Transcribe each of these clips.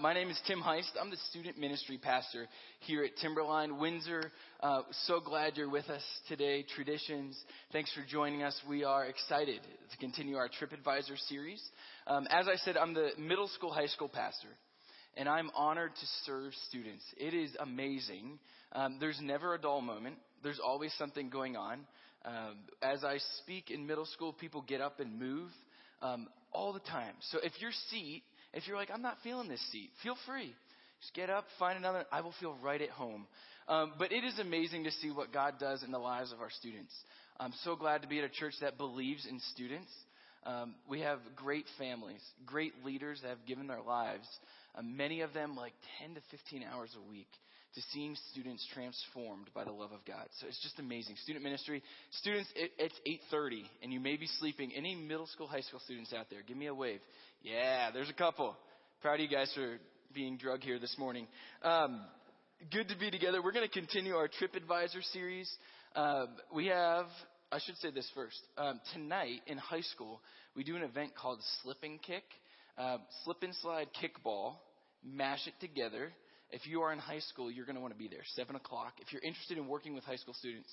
my name is Tim Heist. I'm the student ministry pastor here at Timberline Windsor. Uh, so glad you're with us today. Traditions. Thanks for joining us. We are excited to continue our TripAdvisor series. Um, as I said, I'm the middle school, high school pastor, and I'm honored to serve students. It is amazing. Um, there's never a dull moment. There's always something going on. Um, as I speak in middle school, people get up and move um, all the time. So if your seat if you're like, I'm not feeling this seat, feel free. Just get up, find another. I will feel right at home. Um, but it is amazing to see what God does in the lives of our students. I'm so glad to be at a church that believes in students. Um, we have great families, great leaders that have given their lives, uh, many of them like 10 to 15 hours a week to seeing students transformed by the love of God. So it's just amazing. Student ministry, students, it, it's 8:30, and you may be sleeping. Any middle school, high school students out there, give me a wave. Yeah, there's a couple. Proud of you guys for being drug here this morning. Um, good to be together. We're going to continue our TripAdvisor series. Uh, we have, I should say this first. Um, tonight in high school, we do an event called Slip and Kick. Uh, slip and slide kickball, mash it together. If you are in high school, you're going to want to be there. 7 o'clock. If you're interested in working with high school students,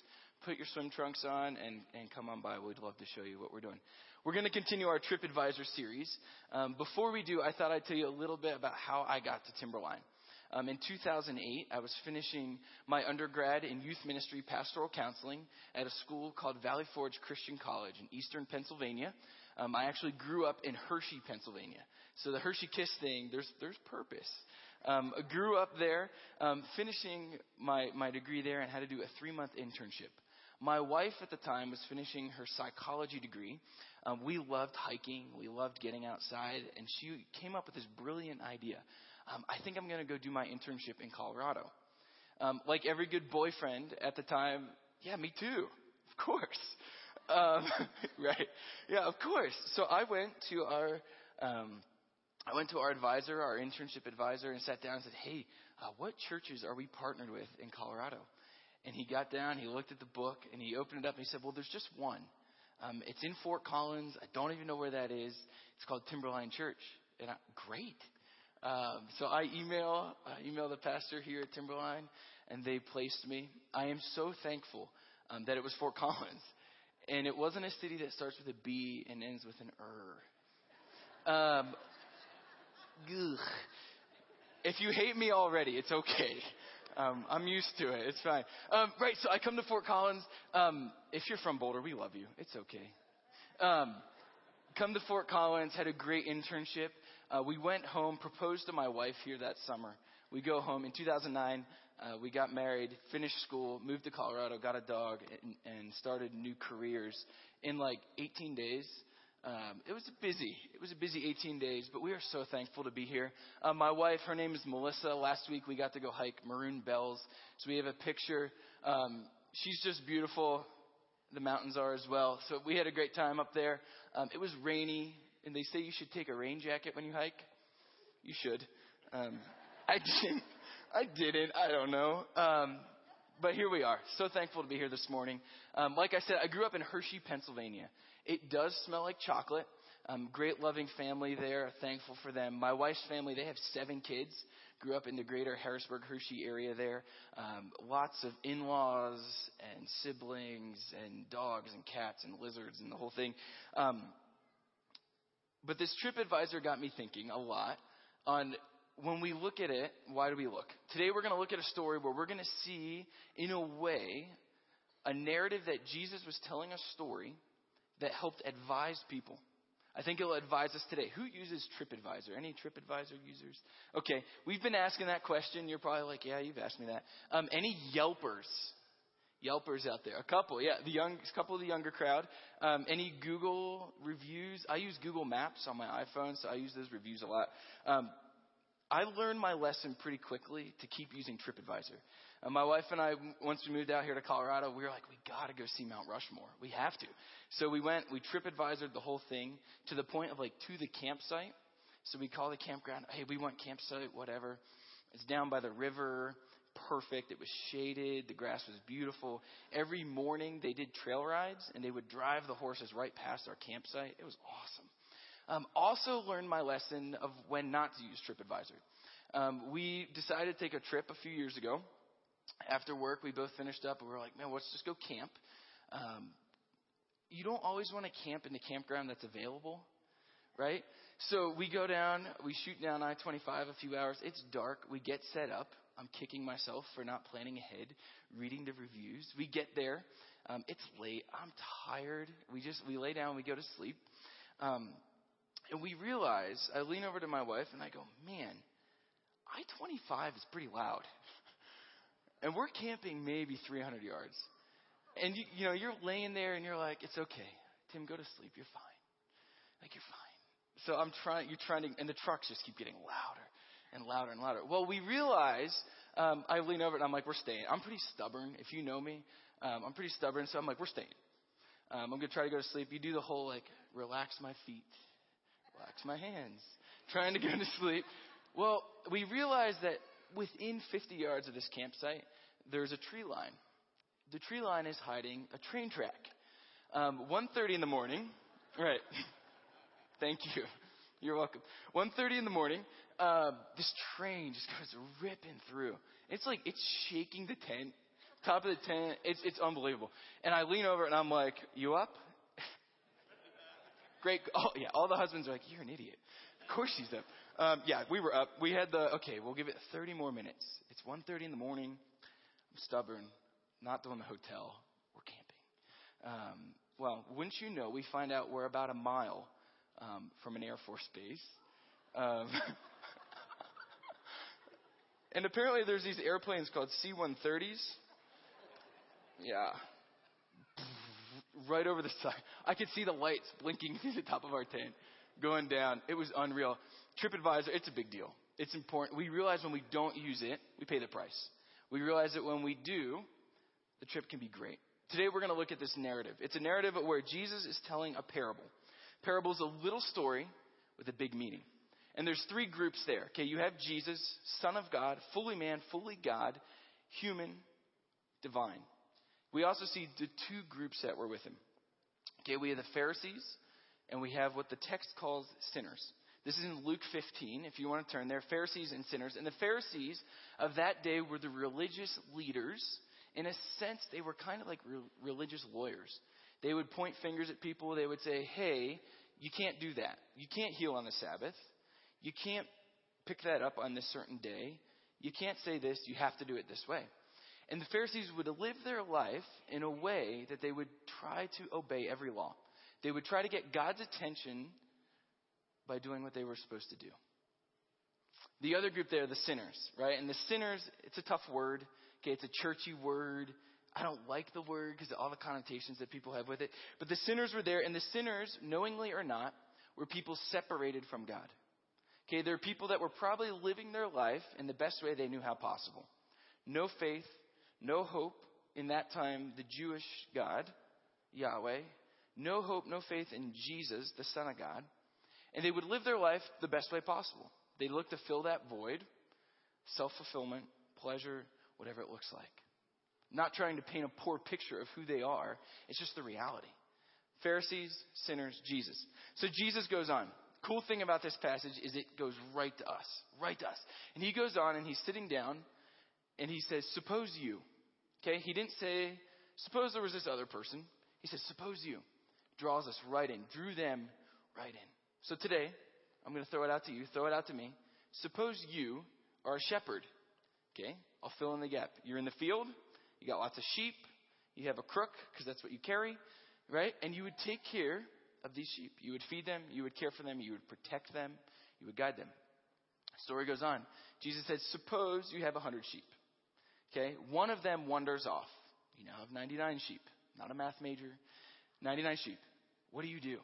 put your swim trunks on and, and come on by. We'd love to show you what we're doing. We're going to continue our TripAdvisor series. Um, before we do, I thought I'd tell you a little bit about how I got to Timberline. Um, in 2008, I was finishing my undergrad in youth ministry pastoral counseling at a school called Valley Forge Christian College in eastern Pennsylvania. Um, I actually grew up in Hershey, Pennsylvania. So the Hershey Kiss thing, there's, there's purpose. Um, grew up there, um, finishing my, my degree there, and had to do a three month internship. My wife at the time was finishing her psychology degree. Um, we loved hiking, we loved getting outside, and she came up with this brilliant idea. Um, I think I'm going to go do my internship in Colorado. Um, like every good boyfriend at the time, yeah, me too, of course. Um, right? Yeah, of course. So I went to our um, I went to our advisor, our internship advisor, and sat down and said, Hey, uh, what churches are we partnered with in Colorado? And he got down, he looked at the book, and he opened it up and he said, Well, there's just one. Um, it's in Fort Collins. I don't even know where that is. It's called Timberline Church. And I, great. Um, so I email, I email the pastor here at Timberline, and they placed me. I am so thankful um, that it was Fort Collins. And it wasn't a city that starts with a B and ends with an er. Um, Ugh. If you hate me already, it's okay. Um, I'm used to it. It's fine. Um, right, so I come to Fort Collins. Um, if you're from Boulder, we love you. It's okay. Um, come to Fort Collins, had a great internship. Uh, we went home, proposed to my wife here that summer. We go home. In 2009, uh, we got married, finished school, moved to Colorado, got a dog, and, and started new careers. In like 18 days, um, it was busy. It was a busy 18 days, but we are so thankful to be here. Uh, my wife, her name is Melissa. Last week we got to go hike Maroon Bells, so we have a picture. Um, she's just beautiful. The mountains are as well. So we had a great time up there. Um, it was rainy, and they say you should take a rain jacket when you hike. You should. Um, I didn't. I didn't. I don't know. Um, but here we are. So thankful to be here this morning. Um, like I said, I grew up in Hershey, Pennsylvania. It does smell like chocolate. Um, great loving family there. Thankful for them. My wife's family, they have seven kids. Grew up in the greater Harrisburg, Hershey area there. Um, lots of in-laws and siblings and dogs and cats and lizards and the whole thing. Um, but this TripAdvisor got me thinking a lot on when we look at it, why do we look? Today we're going to look at a story where we're going to see, in a way, a narrative that Jesus was telling a story that helped advise people. I think it'll advise us today. Who uses TripAdvisor? Any TripAdvisor users? Okay, we've been asking that question. You're probably like, yeah, you've asked me that. Um, any Yelpers? Yelpers out there? A couple, yeah. The young, a couple of the younger crowd. Um, any Google reviews? I use Google Maps on my iPhone, so I use those reviews a lot. Um, I learned my lesson pretty quickly to keep using TripAdvisor. Uh, my wife and I, once we moved out here to Colorado, we were like, we gotta go see Mount Rushmore. We have to. So we went, we TripAdvisored the whole thing to the point of like to the campsite. So we call the campground, hey, we want campsite, whatever. It's down by the river, perfect. It was shaded. The grass was beautiful. Every morning they did trail rides and they would drive the horses right past our campsite. It was awesome. Um, also learned my lesson of when not to use TripAdvisor. Um, we decided to take a trip a few years ago. After work, we both finished up and we were like, man, let's just go camp. Um, you don't always want to camp in the campground that's available, right? So we go down, we shoot down I 25 a few hours. It's dark. We get set up. I'm kicking myself for not planning ahead, reading the reviews. We get there. Um, it's late. I'm tired. We just, we lay down, we go to sleep. Um, and we realize, I lean over to my wife and I go, man, I 25 is pretty loud. and we're camping maybe 300 yards. And you, you know, you're laying there and you're like, it's okay. Tim, go to sleep. You're fine. Like, you're fine. So I'm trying, you're trying to, and the trucks just keep getting louder and louder and louder. Well, we realize, um, I lean over and I'm like, we're staying. I'm pretty stubborn. If you know me, um, I'm pretty stubborn. So I'm like, we're staying. Um, I'm going to try to go to sleep. You do the whole like, relax my feet, relax my hands, trying to go to sleep. Well, we realize that within 50 yards of this campsite, there's a tree line. The tree line is hiding a train track. Um, 1.30 in the morning, right. Thank you. You're welcome. 1.30 in the morning, uh, this train just goes ripping through. It's like, it's shaking the tent, top of the tent. It's, it's unbelievable. And I lean over and I'm like, you up? Great. Oh, yeah. All the husbands are like, you're an idiot. Of course she's up. Um, yeah, we were up. We had the, okay, we'll give it 30 more minutes. It's 1.30 in the morning. I'm stubborn. Not doing the hotel. We're camping. Um, well, wouldn't you know, we find out we're about a mile um, from an Air Force base. Um, and apparently there's these airplanes called C-130s. Yeah. Right over the side. I could see the lights blinking through the top of our tent going down. It was unreal. TripAdvisor, it's a big deal. It's important. We realize when we don't use it, we pay the price. We realize that when we do, the trip can be great. Today we're going to look at this narrative. It's a narrative where Jesus is telling a parable. Parable is a little story with a big meaning. And there's three groups there. Okay, you have Jesus, Son of God, fully man, fully God, human, divine. We also see the two groups that were with him. Okay, we have the Pharisees and we have what the text calls sinners. This is in Luke 15, if you want to turn there. Pharisees and sinners. And the Pharisees of that day were the religious leaders. In a sense, they were kind of like re- religious lawyers. They would point fingers at people. They would say, hey, you can't do that. You can't heal on the Sabbath. You can't pick that up on this certain day. You can't say this. You have to do it this way. And the Pharisees would live their life in a way that they would try to obey every law. They would try to get God's attention by doing what they were supposed to do. The other group there, the sinners, right? And the sinners, it's a tough word. Okay, it's a churchy word. I don't like the word because of all the connotations that people have with it. But the sinners were there, and the sinners, knowingly or not, were people separated from God. Okay, they're people that were probably living their life in the best way they knew how possible. No faith, no hope in that time, the Jewish God, Yahweh. No hope, no faith in Jesus, the Son of God. And they would live their life the best way possible. They look to fill that void, self fulfillment, pleasure, whatever it looks like. Not trying to paint a poor picture of who they are, it's just the reality. Pharisees, sinners, Jesus. So Jesus goes on. Cool thing about this passage is it goes right to us, right to us. And he goes on and he's sitting down and he says, Suppose you. Okay, he didn't say, Suppose there was this other person. He says, Suppose you. Draws us right in, drew them right in. So today, I'm going to throw it out to you, throw it out to me. Suppose you are a shepherd. Okay, I'll fill in the gap. You're in the field, you got lots of sheep. You have a crook because that's what you carry, right? And you would take care of these sheep. You would feed them. You would care for them. You would protect them. You would guide them. Story goes on. Jesus said, suppose you have a hundred sheep. Okay. One of them wanders off. You now have 99 sheep. Not a math major. 99 sheep. What do you do?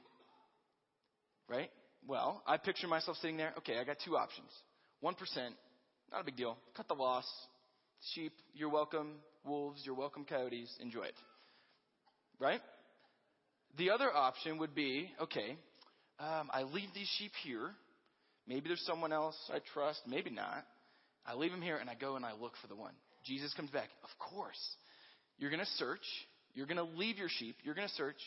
Right? Well, I picture myself sitting there. Okay, I got two options. 1%, not a big deal. Cut the loss. Sheep, you're welcome. Wolves, you're welcome. Coyotes, enjoy it. Right? The other option would be okay, um, I leave these sheep here. Maybe there's someone else I trust, maybe not. I leave them here and I go and I look for the one. Jesus comes back. Of course. You're going to search. You're going to leave your sheep. You're going to search.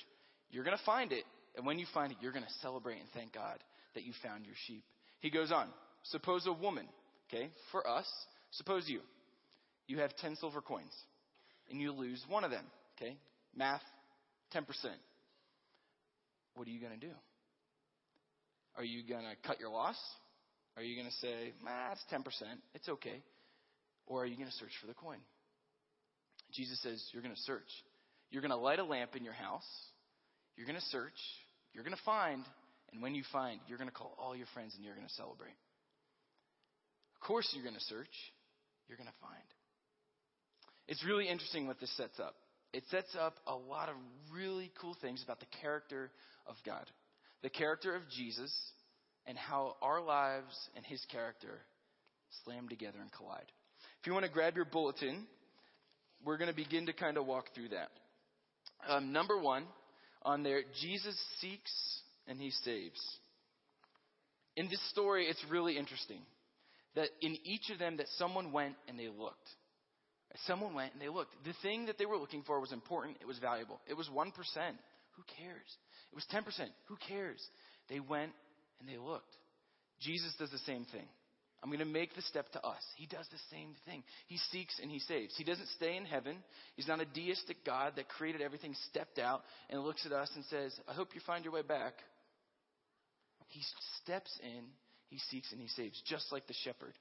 You're going to find it. And when you find it, you're going to celebrate and thank God that you found your sheep. He goes on. Suppose a woman, okay, for us, suppose you, you have 10 silver coins and you lose one of them, okay? Math, 10%. What are you going to do? Are you going to cut your loss? Are you going to say, nah, it's 10%, it's okay? Or are you going to search for the coin? Jesus says, you're going to search. You're going to light a lamp in your house. You're going to search. You're going to find. And when you find, you're going to call all your friends and you're going to celebrate. Of course, you're going to search. You're going to find. It's really interesting what this sets up. It sets up a lot of really cool things about the character of God, the character of Jesus, and how our lives and his character slam together and collide. If you want to grab your bulletin, we're going to begin to kind of walk through that. Um, number one, on there, Jesus seeks and he saves. In this story, it's really interesting that in each of them that someone went and they looked. Someone went and they looked. The thing that they were looking for was important. It was valuable. It was 1%. Who cares? It was 10%. Who cares? They went and they looked. Jesus does the same thing. I'm going to make the step to us. He does the same thing. He seeks and he saves. He doesn't stay in heaven. He's not a deistic God that created everything, stepped out, and looks at us and says, I hope you find your way back. He steps in, he seeks and he saves, just like the shepherd.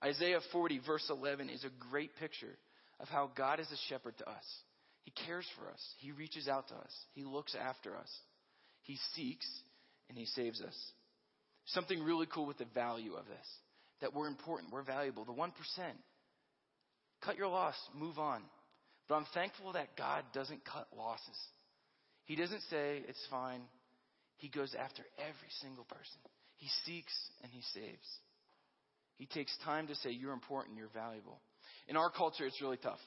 Isaiah 40, verse 11, is a great picture of how God is a shepherd to us. He cares for us, He reaches out to us, He looks after us, He seeks, and He saves us. Something really cool with the value of this that we're important, we're valuable. The 1%. Cut your loss, move on. But I'm thankful that God doesn't cut losses. He doesn't say, it's fine. He goes after every single person. He seeks and he saves. He takes time to say, You're important, you're valuable. In our culture, it's really tough,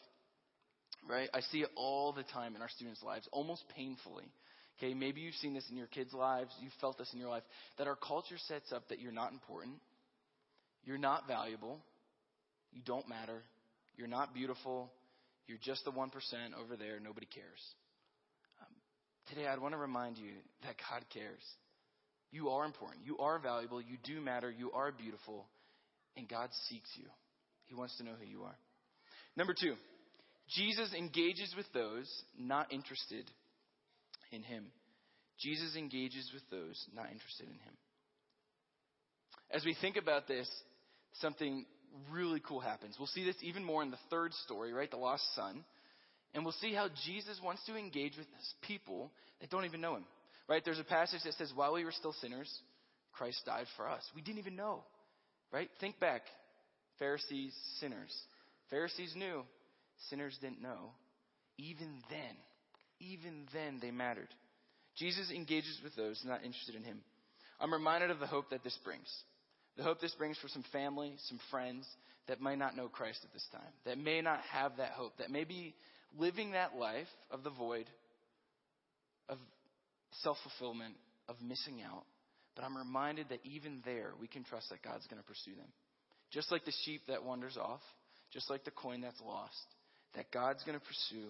right? I see it all the time in our students' lives, almost painfully. Okay, maybe you've seen this in your kids' lives, you've felt this in your life, that our culture sets up that you're not important, you're not valuable, you don't matter, you're not beautiful, you're just the 1% over there, nobody cares. Um, today, I'd want to remind you that God cares. You are important, you are valuable, you do matter, you are beautiful, and God seeks you. He wants to know who you are. Number two, Jesus engages with those not interested in him. Jesus engages with those not interested in him. As we think about this, something really cool happens. We'll see this even more in the third story, right? The lost son. And we'll see how Jesus wants to engage with people that don't even know him. Right? There's a passage that says, while we were still sinners, Christ died for us. We didn't even know. Right? Think back. Pharisees, sinners. Pharisees knew, sinners didn't know. Even then, even then they mattered. Jesus engages with those not interested in him. I'm reminded of the hope that this brings. The hope this brings for some family, some friends that might not know Christ at this time, that may not have that hope, that may be living that life of the void, of self fulfillment, of missing out. But I'm reminded that even there, we can trust that God's going to pursue them. Just like the sheep that wanders off, just like the coin that's lost, that God's going to pursue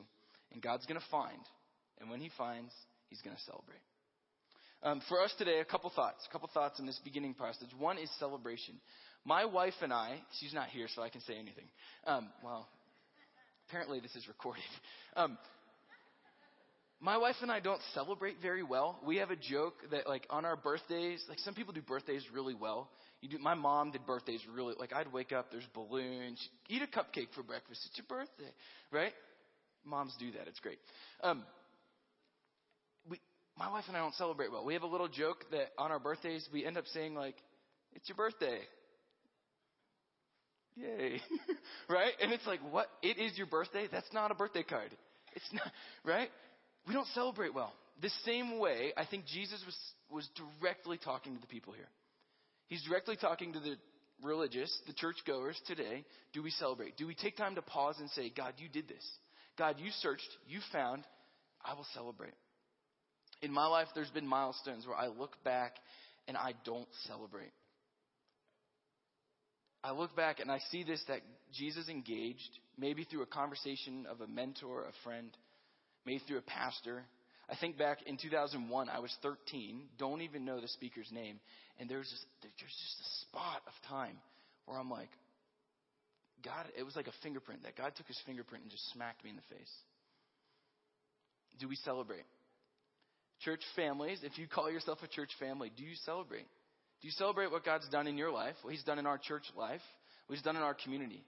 and God's going to find. And when He finds, He's going to celebrate. Um, for us today, a couple thoughts. A couple thoughts in this beginning passage. One is celebration. My wife and I, she's not here, so I can say anything. Um, well, apparently this is recorded. Um, my wife and I don't celebrate very well. We have a joke that like on our birthdays, like some people do birthdays really well. You do, my mom did birthdays really, like I'd wake up, there's balloons, eat a cupcake for breakfast, it's your birthday, right? Moms do that, it's great. Um, my wife and I don't celebrate well. We have a little joke that on our birthdays, we end up saying like, it's your birthday. Yay. right? And it's like, what? It is your birthday? That's not a birthday card. It's not, right? We don't celebrate well. The same way, I think Jesus was, was directly talking to the people here. He's directly talking to the religious, the churchgoers today, do we celebrate? Do we take time to pause and say, God, you did this? God, you searched, you found, I will celebrate. In my life, there's been milestones where I look back and I don't celebrate. I look back and I see this that Jesus engaged, maybe through a conversation of a mentor, a friend, maybe through a pastor. I think back in 2001, I was 13, don't even know the speaker's name, and there's just, just a spot of time where I'm like, God, it was like a fingerprint, that God took his fingerprint and just smacked me in the face. Do we celebrate? Church families, if you call yourself a church family, do you celebrate? Do you celebrate what God's done in your life, what He's done in our church life, what He's done in our community?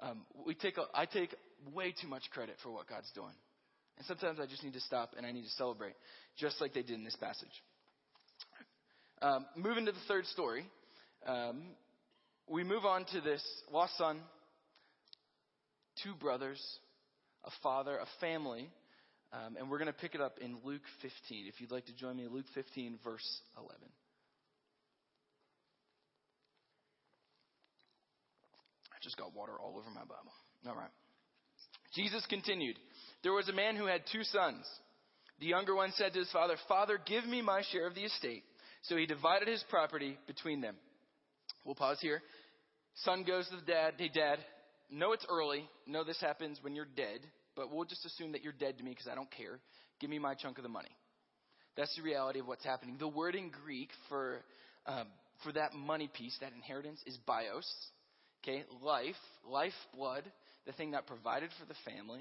Um, we take a, I take way too much credit for what God's doing. And sometimes I just need to stop and I need to celebrate, just like they did in this passage. Um, moving to the third story, um, we move on to this lost son, two brothers, a father, a family, um, and we're going to pick it up in Luke 15. If you'd like to join me, Luke 15, verse 11. I just got water all over my Bible. All right. Jesus continued There was a man who had two sons. The younger one said to his father, Father, give me my share of the estate. So he divided his property between them. We'll pause here. Son goes to the dad. Hey, dad, know it's early. Know this happens when you're dead, but we'll just assume that you're dead to me because I don't care. Give me my chunk of the money. That's the reality of what's happening. The word in Greek for, um, for that money piece, that inheritance, is bios. Okay, life, life blood, the thing that provided for the family.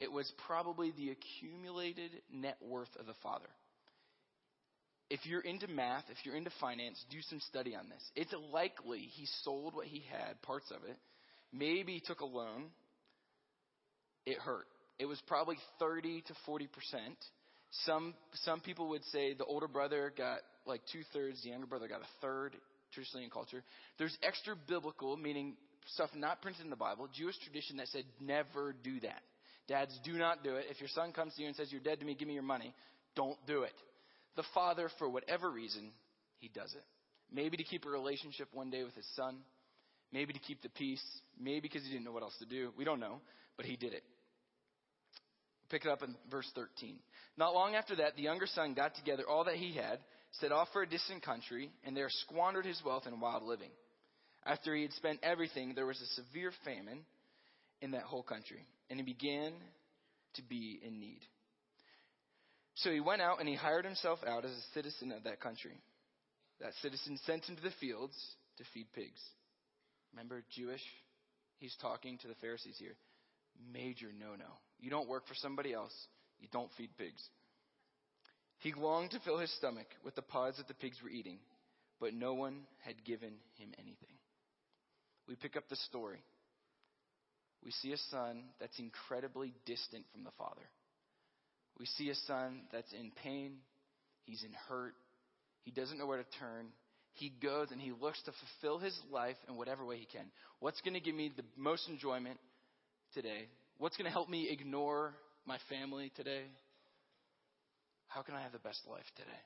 It was probably the accumulated net worth of the father. If you're into math, if you're into finance, do some study on this. It's likely he sold what he had, parts of it. Maybe he took a loan. It hurt. It was probably 30 to 40 percent. Some some people would say the older brother got like two thirds, the younger brother got a third traditionally in culture. There's extra biblical, meaning stuff not printed in the Bible, Jewish tradition that said never do that. Dads, do not do it. If your son comes to you and says, You're dead to me, give me your money, don't do it. The father, for whatever reason, he does it. Maybe to keep a relationship one day with his son, maybe to keep the peace, maybe because he didn't know what else to do. We don't know, but he did it. Pick it up in verse 13. Not long after that, the younger son got together all that he had set off for a distant country, and there squandered his wealth in wild living. After he had spent everything, there was a severe famine in that whole country, and he began to be in need. So he went out and he hired himself out as a citizen of that country. That citizen sent him to the fields to feed pigs. Remember, Jewish? He's talking to the Pharisees here. Major no no. You don't work for somebody else, you don't feed pigs. He longed to fill his stomach with the pods that the pigs were eating, but no one had given him anything. We pick up the story. We see a son that's incredibly distant from the father. We see a son that's in pain. He's in hurt. He doesn't know where to turn. He goes and he looks to fulfill his life in whatever way he can. What's going to give me the most enjoyment today? What's going to help me ignore my family today? How can I have the best life today?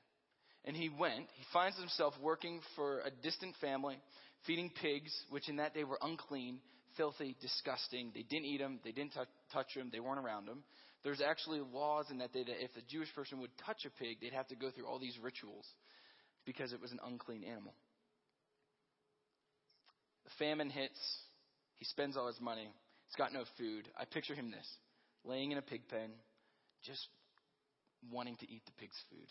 And he went. He finds himself working for a distant family, feeding pigs, which in that day were unclean, filthy, disgusting. They didn't eat them. They didn't t- touch them. They weren't around them. There's actually laws in that day that if a Jewish person would touch a pig, they'd have to go through all these rituals because it was an unclean animal. The famine hits. He spends all his money. He's got no food. I picture him this laying in a pig pen, just wanting to eat the pig's food.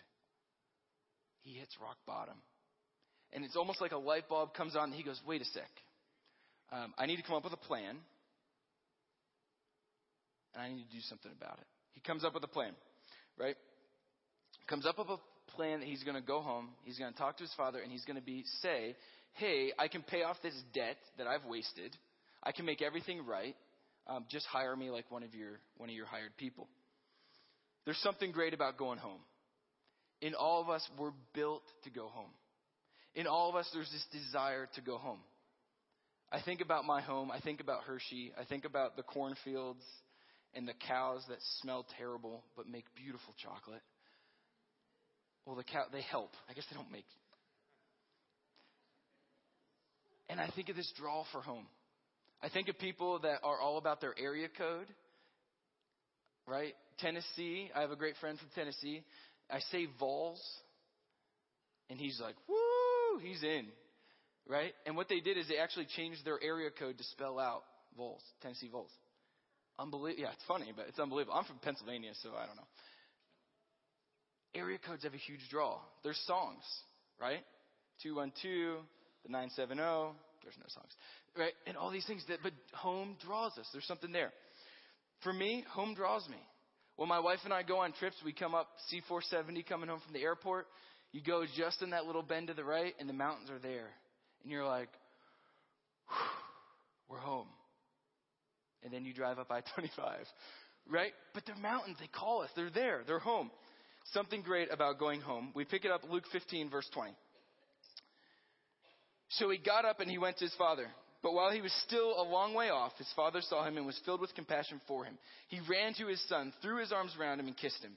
He hits rock bottom. And it's almost like a light bulb comes on he goes, wait a sec. Um, I need to come up with a plan. And I need to do something about it. He comes up with a plan, right? Comes up with a plan that he's going to go home. He's going to talk to his father and he's going to be say, "Hey, I can pay off this debt that I've wasted. I can make everything right. Um, just hire me like one of your one of your hired people." There's something great about going home. In all of us, we're built to go home. In all of us, there's this desire to go home. I think about my home. I think about Hershey. I think about the cornfields and the cows that smell terrible but make beautiful chocolate. Well, the cow, they help. I guess they don't make. And I think of this draw for home. I think of people that are all about their area code, right? Tennessee. I have a great friend from Tennessee. I say Vols, and he's like, woo, he's in, right? And what they did is they actually changed their area code to spell out Vols, Tennessee Vols. Unbelievable. Yeah, it's funny, but it's unbelievable. I'm from Pennsylvania, so I don't know. Area codes have a huge draw. There's songs, right? 212, the 970. There's no songs, right? And all these things that, but home draws us. There's something there. For me, home draws me. When my wife and I go on trips, we come up C470 coming home from the airport. You go just in that little bend to the right, and the mountains are there. And you're like, we're home. And then you drive up I 25, right? But they're mountains. They call us. They're there. They're home. Something great about going home. We pick it up Luke 15, verse 20. So he got up and he went to his father. But while he was still a long way off, his father saw him and was filled with compassion for him. He ran to his son, threw his arms around him, and kissed him.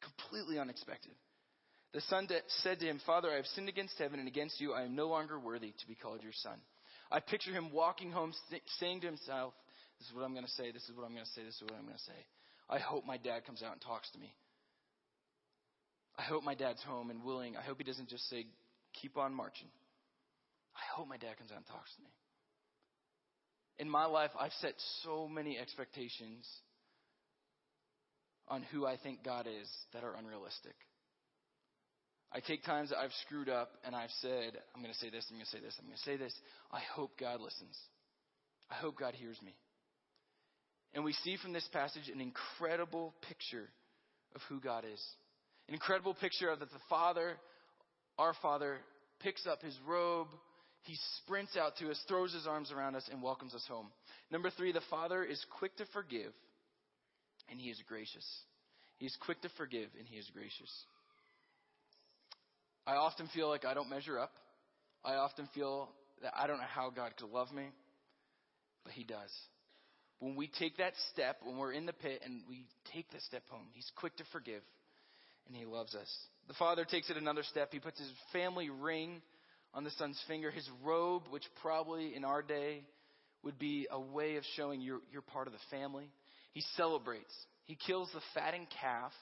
Completely unexpected. The son said to him, Father, I have sinned against heaven and against you. I am no longer worthy to be called your son. I picture him walking home, saying to himself, This is what I'm going to say, this is what I'm going to say, this is what I'm going to say. I hope my dad comes out and talks to me. I hope my dad's home and willing. I hope he doesn't just say, Keep on marching. I hope my dad comes out and talks to me in my life, I've set so many expectations on who I think God is that are unrealistic. I take times that I've screwed up and I've said, I'm going to say this, I'm going to say this, I'm going to say this. I hope God listens. I hope God hears me. And we see from this passage an incredible picture of who God is. An incredible picture of that the Father, our Father, picks up his robe, he sprints out to us, throws his arms around us, and welcomes us home. Number three, the Father is quick to forgive, and he is gracious. He is quick to forgive, and he is gracious. I often feel like I don't measure up. I often feel that I don't know how God could love me, but he does. When we take that step, when we're in the pit and we take the step home, he's quick to forgive, and he loves us. The Father takes it another step. He puts his family ring on the son's finger, his robe, which probably in our day would be a way of showing you're, you're part of the family. He celebrates. He kills the fattened calf,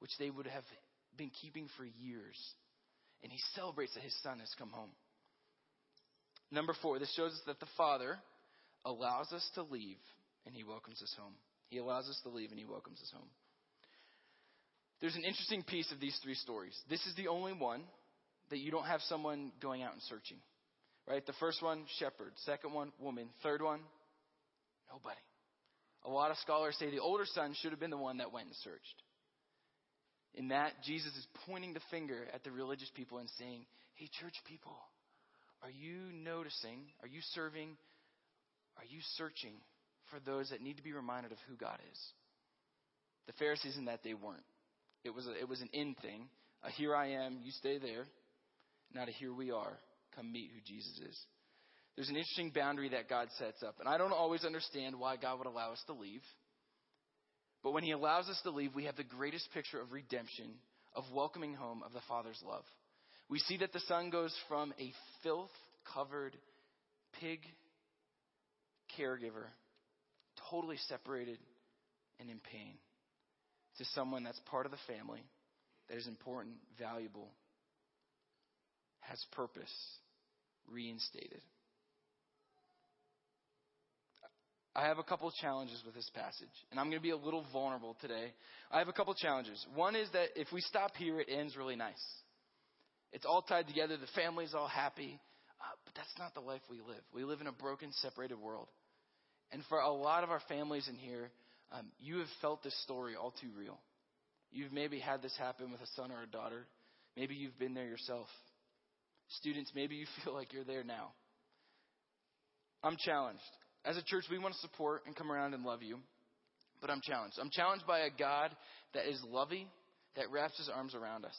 which they would have been keeping for years. And he celebrates that his son has come home. Number four, this shows us that the Father allows us to leave and he welcomes us home. He allows us to leave and he welcomes us home. There's an interesting piece of these three stories. This is the only one that you don't have someone going out and searching. Right? The first one, shepherd. Second one, woman. Third one, nobody. A lot of scholars say the older son should have been the one that went and searched. In that, Jesus is pointing the finger at the religious people and saying, Hey, church people, are you noticing? Are you serving? Are you searching for those that need to be reminded of who God is? The Pharisees in that they weren't. It was, a, it was an in thing. A here I am, you stay there. Now to here we are, come meet who Jesus is. There's an interesting boundary that God sets up. And I don't always understand why God would allow us to leave. But when He allows us to leave, we have the greatest picture of redemption, of welcoming home, of the Father's love. We see that the Son goes from a filth covered pig caregiver, totally separated and in pain, to someone that's part of the family, that is important, valuable, has purpose reinstated. I have a couple of challenges with this passage, and I'm going to be a little vulnerable today. I have a couple of challenges. One is that if we stop here, it ends really nice. It's all tied together, the family's all happy, uh, but that's not the life we live. We live in a broken, separated world. And for a lot of our families in here, um, you have felt this story all too real. You've maybe had this happen with a son or a daughter. Maybe you've been there yourself. Students, maybe you feel like you're there now. I'm challenged. As a church, we want to support and come around and love you, but I'm challenged. I'm challenged by a God that is loving, that wraps his arms around us.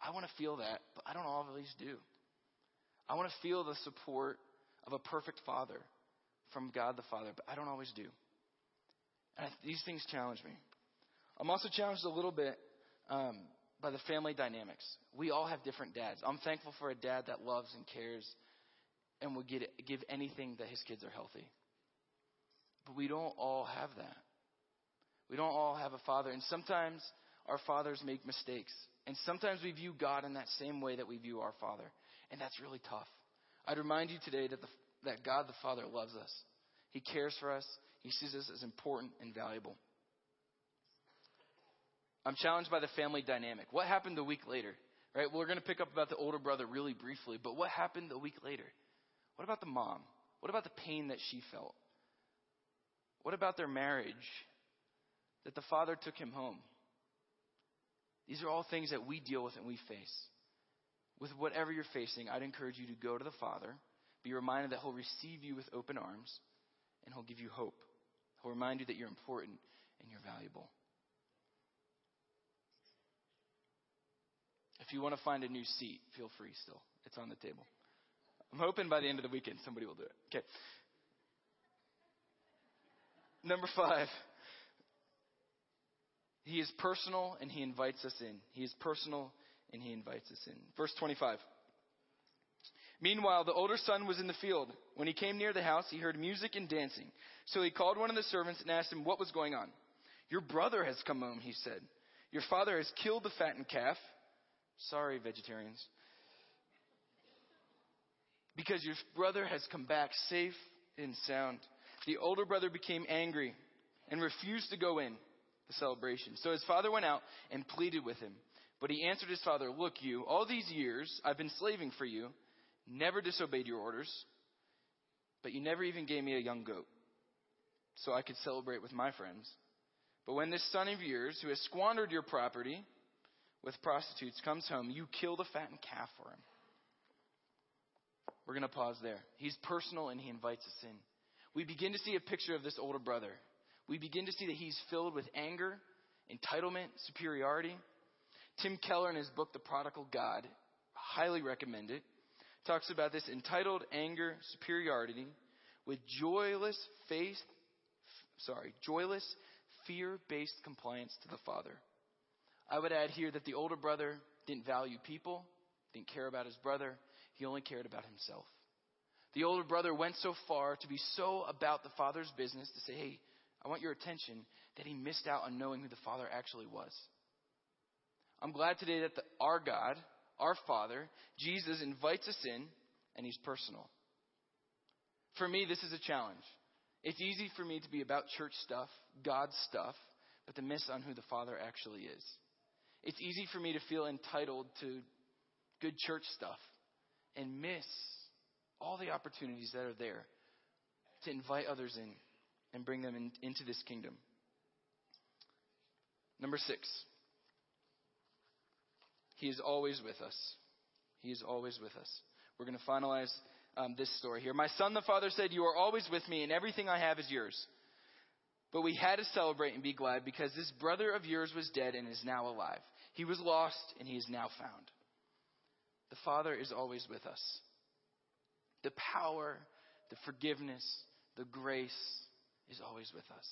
I want to feel that, but I don't always do. I want to feel the support of a perfect Father from God the Father, but I don't always do. And these things challenge me. I'm also challenged a little bit um, by the family dynamics. We all have different dads. I'm thankful for a dad that loves and cares and would get, give anything that his kids are healthy. But we don't all have that. We don't all have a father. And sometimes our fathers make mistakes. And sometimes we view God in that same way that we view our father. And that's really tough. I'd remind you today that, the, that God the Father loves us. He cares for us. He sees us as important and valuable. I'm challenged by the family dynamic. What happened a week later? Right? We're going to pick up about the older brother really briefly, but what happened a week later? What about the mom? What about the pain that she felt? What about their marriage? That the father took him home. These are all things that we deal with and we face. With whatever you're facing, I'd encourage you to go to the Father, be reminded that He'll receive you with open arms, and He'll give you hope. He'll remind you that you're important and you're valuable. If you want to find a new seat, feel free still. It's on the table. I'm hoping by the end of the weekend somebody will do it. Okay. Number five. He is personal and he invites us in. He is personal and he invites us in. Verse 25. Meanwhile, the older son was in the field. When he came near the house, he heard music and dancing. So he called one of the servants and asked him what was going on. Your brother has come home, he said. Your father has killed the fattened calf. Sorry, vegetarians. Because your brother has come back safe and sound. The older brother became angry and refused to go in the celebration. So his father went out and pleaded with him. But he answered his father, Look, you, all these years I've been slaving for you, never disobeyed your orders, but you never even gave me a young goat so I could celebrate with my friends. But when this son of yours, who has squandered your property with prostitutes, comes home, you kill the fattened calf for him. We're going to pause there. He's personal and he invites us in. We begin to see a picture of this older brother we begin to see that he's filled with anger, entitlement, superiority. Tim Keller, in his book, The Prodigal God, highly recommend it, talks about this entitled anger, superiority, with joyless faith, sorry, joyless, fear-based compliance to the Father. I would add here that the older brother didn't value people, didn't care about his brother, he only cared about himself. The older brother went so far to be so about the Father's business to say, hey, I want your attention that he missed out on knowing who the Father actually was. I'm glad today that the, our God, our Father, Jesus invites us in and he's personal. For me, this is a challenge. It's easy for me to be about church stuff, God's stuff, but to miss on who the Father actually is. It's easy for me to feel entitled to good church stuff and miss all the opportunities that are there to invite others in and bring them in, into this kingdom. Number six, He is always with us. He is always with us. We're going to finalize um, this story here. My son, the father said, You are always with me, and everything I have is yours. But we had to celebrate and be glad because this brother of yours was dead and is now alive. He was lost, and he is now found. The Father is always with us. The power, the forgiveness, the grace, is always with us.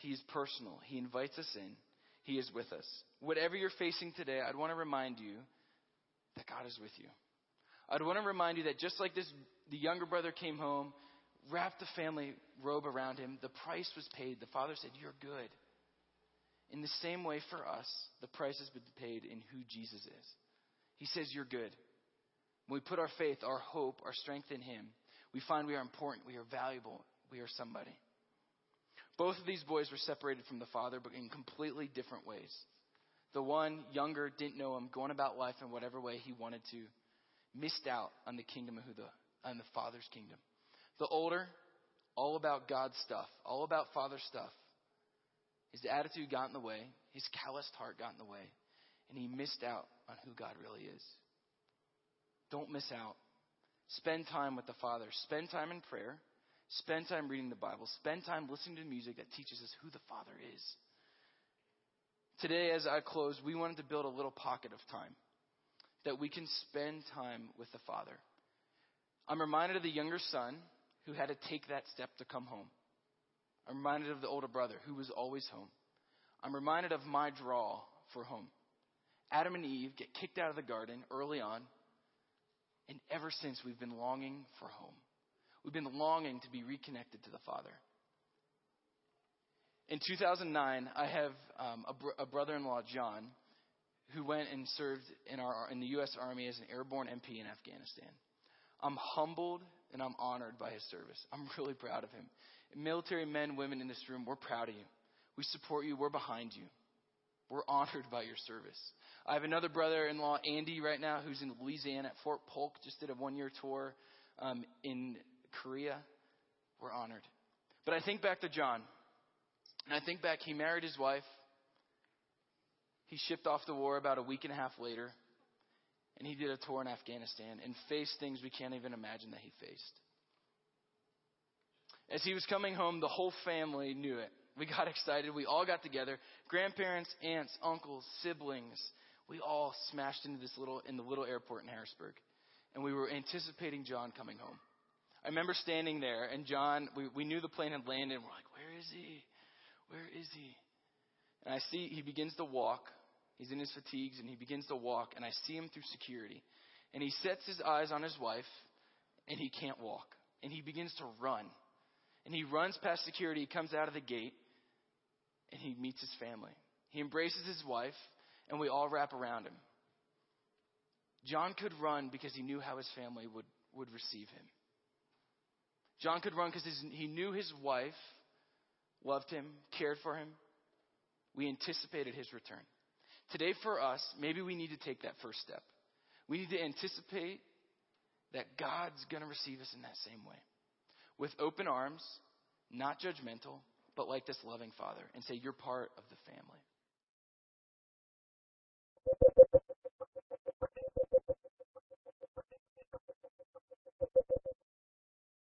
He is personal. He invites us in. He is with us. Whatever you're facing today, I'd want to remind you that God is with you. I'd want to remind you that just like this, the younger brother came home, wrapped the family robe around him, the price was paid. The father said, You're good. In the same way for us, the price has been paid in who Jesus is. He says, You're good. When we put our faith, our hope, our strength in Him, we find we are important, we are valuable, we are somebody. Both of these boys were separated from the father, but in completely different ways. The one, younger, didn't know him, going about life in whatever way he wanted to, missed out on the kingdom of the, on the father's kingdom. The older, all about God's stuff, all about father stuff. His attitude got in the way, his calloused heart got in the way, and he missed out on who God really is. Don't miss out Spend time with the Father. Spend time in prayer. Spend time reading the Bible. Spend time listening to music that teaches us who the Father is. Today, as I close, we wanted to build a little pocket of time that we can spend time with the Father. I'm reminded of the younger son who had to take that step to come home. I'm reminded of the older brother who was always home. I'm reminded of my draw for home. Adam and Eve get kicked out of the garden early on And ever since, we've been longing for home. We've been longing to be reconnected to the Father. In 2009, I have um, a, br- a brother-in-law, John, who went and served in, our, in the U.S. Army as an airborne MP in Afghanistan. I'm humbled and I'm honored by his service. I'm really proud of him. Military men, women in this room, we're proud of you. We support you. We're behind you. We're honored by your service. I have another brother in law, Andy, right now, who's in Louisiana at Fort Polk, just did a one year tour um, in Korea. We're honored. But I think back to John. And I think back, he married his wife. He shipped off the war about a week and a half later. And he did a tour in Afghanistan and faced things we can't even imagine that he faced. As he was coming home, the whole family knew it. We got excited. We all got together. Grandparents, aunts, uncles, siblings. We all smashed into this little in the little airport in Harrisburg. And we were anticipating John coming home. I remember standing there and John, we, we knew the plane had landed and we're like, where is he? Where is he? And I see he begins to walk. He's in his fatigues and he begins to walk and I see him through security. And he sets his eyes on his wife and he can't walk. And he begins to run. And he runs past security, he comes out of the gate, and he meets his family. He embraces his wife, and we all wrap around him. John could run because he knew how his family would, would receive him. John could run because he knew his wife loved him, cared for him. We anticipated his return. Today, for us, maybe we need to take that first step. We need to anticipate that God's going to receive us in that same way. With open arms, not judgmental, but like this loving Father, and say, You're part of the family.